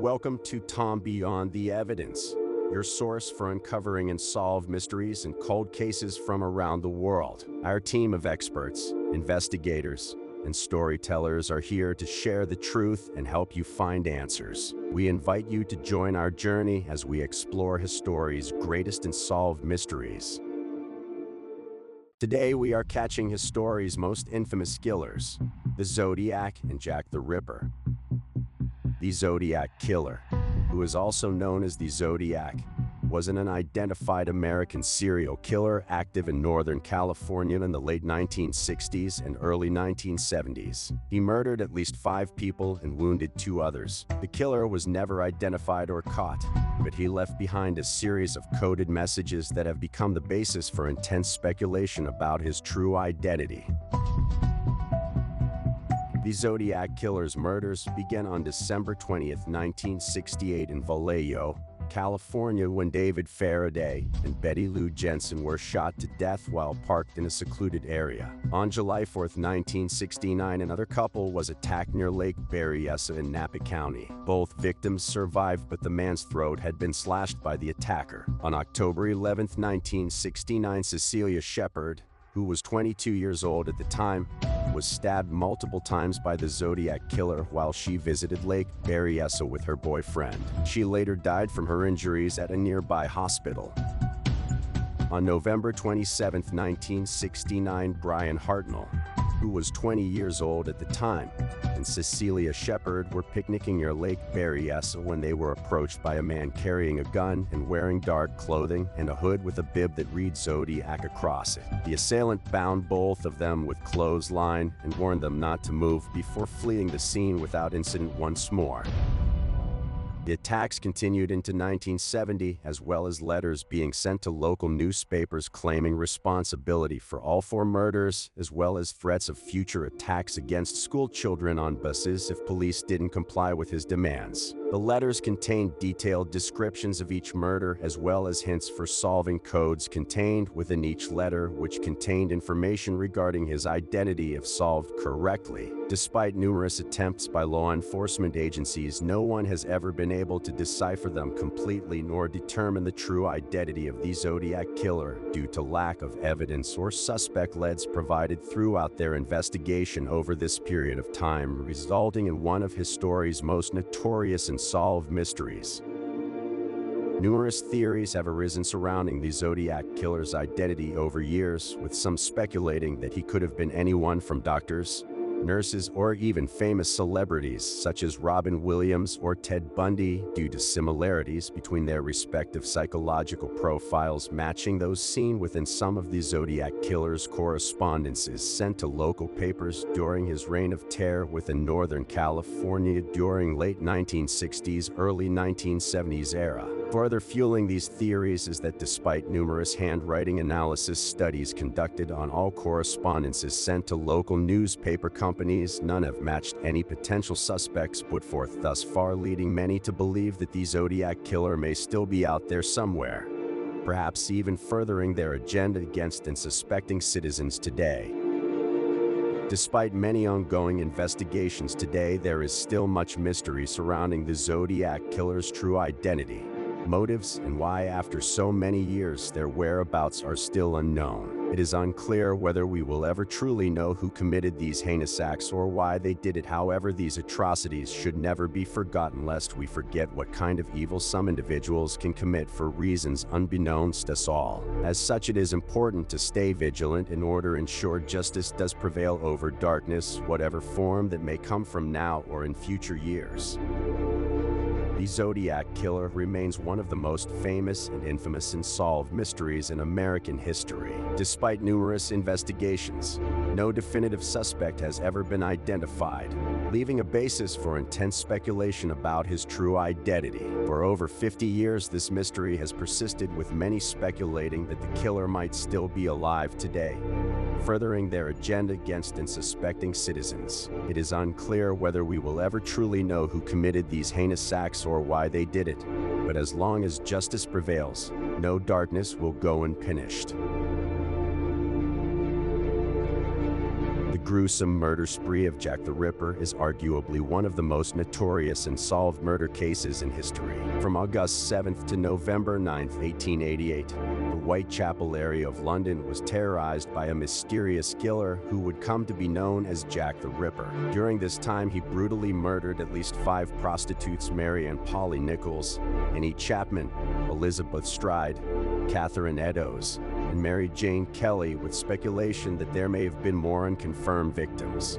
Welcome to Tom Beyond the Evidence, your source for uncovering unsolved mysteries and cold cases from around the world. Our team of experts, investigators, and storytellers are here to share the truth and help you find answers. We invite you to join our journey as we explore history's greatest and unsolved mysteries. Today, we are catching history's most infamous killers, the Zodiac and Jack the Ripper. The Zodiac Killer, who is also known as the Zodiac, was an unidentified American serial killer active in Northern California in the late 1960s and early 1970s. He murdered at least five people and wounded two others. The killer was never identified or caught, but he left behind a series of coded messages that have become the basis for intense speculation about his true identity. The Zodiac Killer's murders began on December 20, 1968 in Vallejo, California when David Faraday and Betty Lou Jensen were shot to death while parked in a secluded area. On July 4, 1969, another couple was attacked near Lake Berryessa in Napa County. Both victims survived, but the man's throat had been slashed by the attacker. On October 11, 1969, Cecelia Shepard, who was 22 years old at the time, was stabbed multiple times by the Zodiac killer while she visited Lake Berryessa with her boyfriend. She later died from her injuries at a nearby hospital. On November 27, 1969, Bryan Hartnell, who was 20 years old at the time, and Cecelia Shepard were picnicking near Lake Berryessa when they were approached by a man carrying a gun and wearing dark clothing and a hood with a bib that reads Zodiac across it. The assailant bound both of them with clothesline and warned them not to move before fleeing the scene without incident once more. The attacks continued into 1970, as well as letters being sent to local newspapers claiming responsibility for all four murders, as well as threats of future attacks against school children on buses if police didn't comply with his demands. The letters contained detailed descriptions of each murder, as well as hints for solving codes contained within each letter, which contained information regarding his identity if solved correctly. Despite numerous attempts by law enforcement agencies, no one has ever been able to decipher them completely nor determine the true identity of the Zodiac Killer due to lack of evidence or suspect leads provided throughout their investigation over this period of time, resulting in one of his history's most notorious and solved mysteries. Numerous theories have arisen surrounding the Zodiac Killer's identity over years, with some speculating that he could have been anyone from doctors, nurses, or even famous celebrities such as Robin Williams or Ted Bundy due to similarities between their respective psychological profiles matching those seen within some of the Zodiac Killer's correspondences sent to local papers during his reign of terror within Northern California during late 1960s, early 1970s era. Further fueling these theories is that despite numerous handwriting analysis studies conducted on all correspondences sent to local newspaper companies, none have matched any potential suspects put forth thus far, leading many to believe that the Zodiac Killer may still be out there somewhere, perhaps even furthering their agenda against and suspecting citizens today. Despite many ongoing investigations today, there is still much mystery surrounding the Zodiac Killer's true identity motives, and why after so many years their whereabouts are still unknown. It is unclear whether we will ever truly know who committed these heinous acts or why they did it. However, these atrocities should never be forgotten lest we forget what kind of evil some individuals can commit for reasons unbeknownst to us all. As such, it is important to stay vigilant in order to ensure justice does prevail over darkness, whatever form that may come from now or in future years. The Zodiac Killer remains one of the most famous and infamous unsolved mysteries in American history. Despite numerous investigations, no definitive suspect has ever been identified, leaving a basis for intense speculation about his true identity. For over 50 years, this mystery has persisted with many speculating that the killer might still be alive today furthering their agenda against and suspecting citizens. It is unclear whether we will ever truly know who committed these heinous acts or why they did it, but as long as justice prevails, no darkness will go unpunished. Gruesome murder spree of Jack the Ripper is arguably one of the most notorious and solved murder cases in history. From August 7th to November 9th, 1888, the Whitechapel area of London was terrorized by a mysterious killer who would come to be known as Jack the Ripper. During this time, he brutally murdered at least five prostitutes, Mary Ann Polly Nichols, Annie Chapman, Elizabeth Stride, Catherine Eddowes, and Mary Jane Kelly with speculation that there may have been more unconfirmed victims.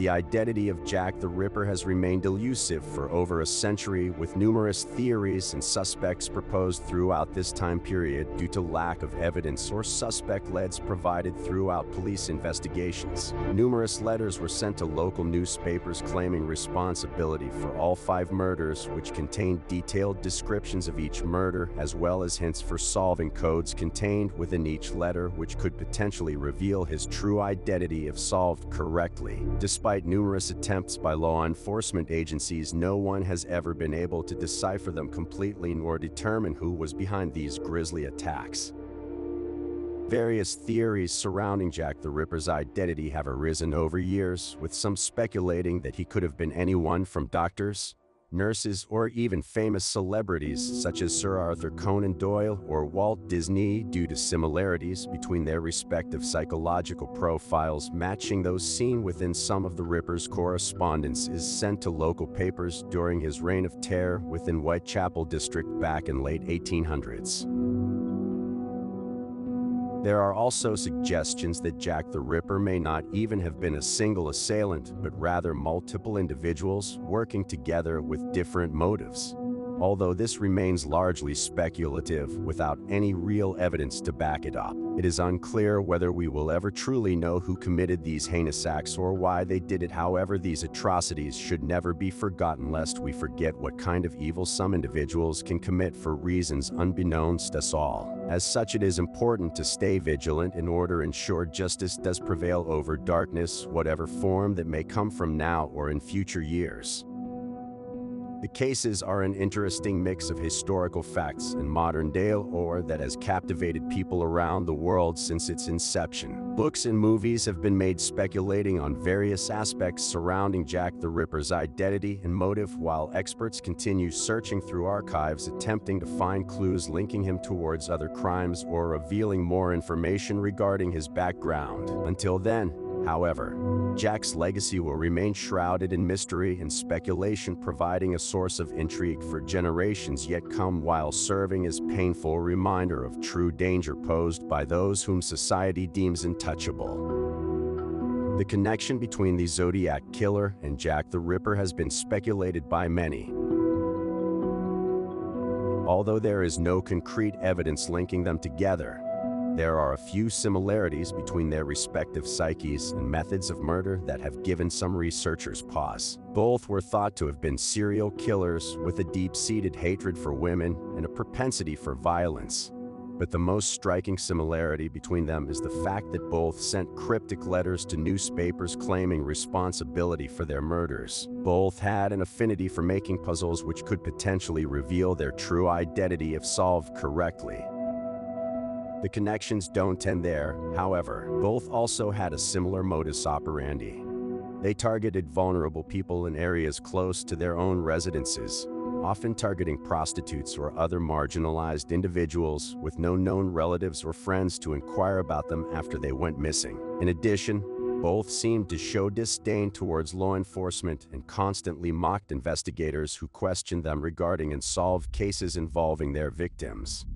The identity of Jack the Ripper has remained elusive for over a century, with numerous theories and suspects proposed throughout this time period due to lack of evidence or suspect leads provided throughout police investigations. Numerous letters were sent to local newspapers claiming responsibility for all five murders, which contained detailed descriptions of each murder, as well as hints for solving codes contained within each letter, which could potentially reveal his true identity if solved correctly. Despite Despite numerous attempts by law enforcement agencies, no one has ever been able to decipher them completely nor determine who was behind these grisly attacks. Various theories surrounding Jack the Ripper's identity have arisen over years, with some speculating that he could have been anyone from doctors, nurses, or even famous celebrities such as Sir Arthur Conan Doyle or Walt Disney due to similarities between their respective psychological profiles matching those seen within some of the Ripper's correspondence is sent to local papers during his reign of terror within Whitechapel district back in late 1800s. There are also suggestions that Jack the Ripper may not even have been a single assailant, but rather multiple individuals working together with different motives although this remains largely speculative without any real evidence to back it up. It is unclear whether we will ever truly know who committed these heinous acts or why they did it. However, these atrocities should never be forgotten lest we forget what kind of evil some individuals can commit for reasons unbeknownst to us all. As such, it is important to stay vigilant in order to ensure justice does prevail over darkness, whatever form that may come from now or in future years. The cases are an interesting mix of historical facts and modern day lore that has captivated people around the world since its inception. Books and movies have been made speculating on various aspects surrounding Jack the Ripper's identity and motive while experts continue searching through archives attempting to find clues linking him towards other crimes or revealing more information regarding his background. Until then, However, Jack's legacy will remain shrouded in mystery and speculation providing a source of intrigue for generations yet come while serving as painful reminder of true danger posed by those whom society deems untouchable. The connection between the Zodiac Killer and Jack the Ripper has been speculated by many. Although there is no concrete evidence linking them together, there are a few similarities between their respective psyches and methods of murder that have given some researchers pause. Both were thought to have been serial killers with a deep-seated hatred for women and a propensity for violence. But the most striking similarity between them is the fact that both sent cryptic letters to newspapers claiming responsibility for their murders. Both had an affinity for making puzzles which could potentially reveal their true identity if solved correctly. The connections don't end there, however. Both also had a similar modus operandi. They targeted vulnerable people in areas close to their own residences, often targeting prostitutes or other marginalized individuals with no known relatives or friends to inquire about them after they went missing. In addition, both seemed to show disdain towards law enforcement and constantly mocked investigators who questioned them regarding unsolved cases involving their victims.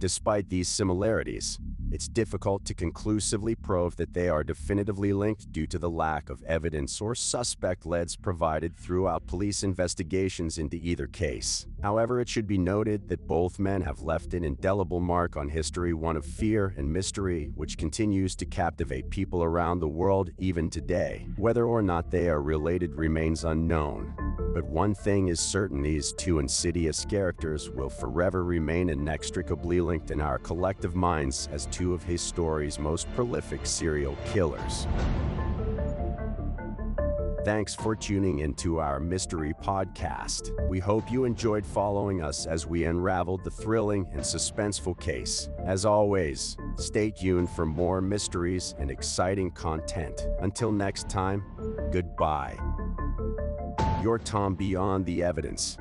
Despite these similarities, it's difficult to conclusively prove that they are definitively linked due to the lack of evidence or suspect leads provided throughout police investigations into either case. However, it should be noted that both men have left an indelible mark on history, one of fear and mystery, which continues to captivate people around the world even today. Whether or not they are related remains unknown. But one thing is certain, these two insidious characters will forever remain inextricably linked in our collective minds as two of history's most prolific serial killers. Thanks for tuning into our mystery podcast. We hope you enjoyed following us as we unraveled the thrilling and suspenseful case. As always, stay tuned for more mysteries and exciting content. Until next time, goodbye. Your Tom Beyond the Evidence.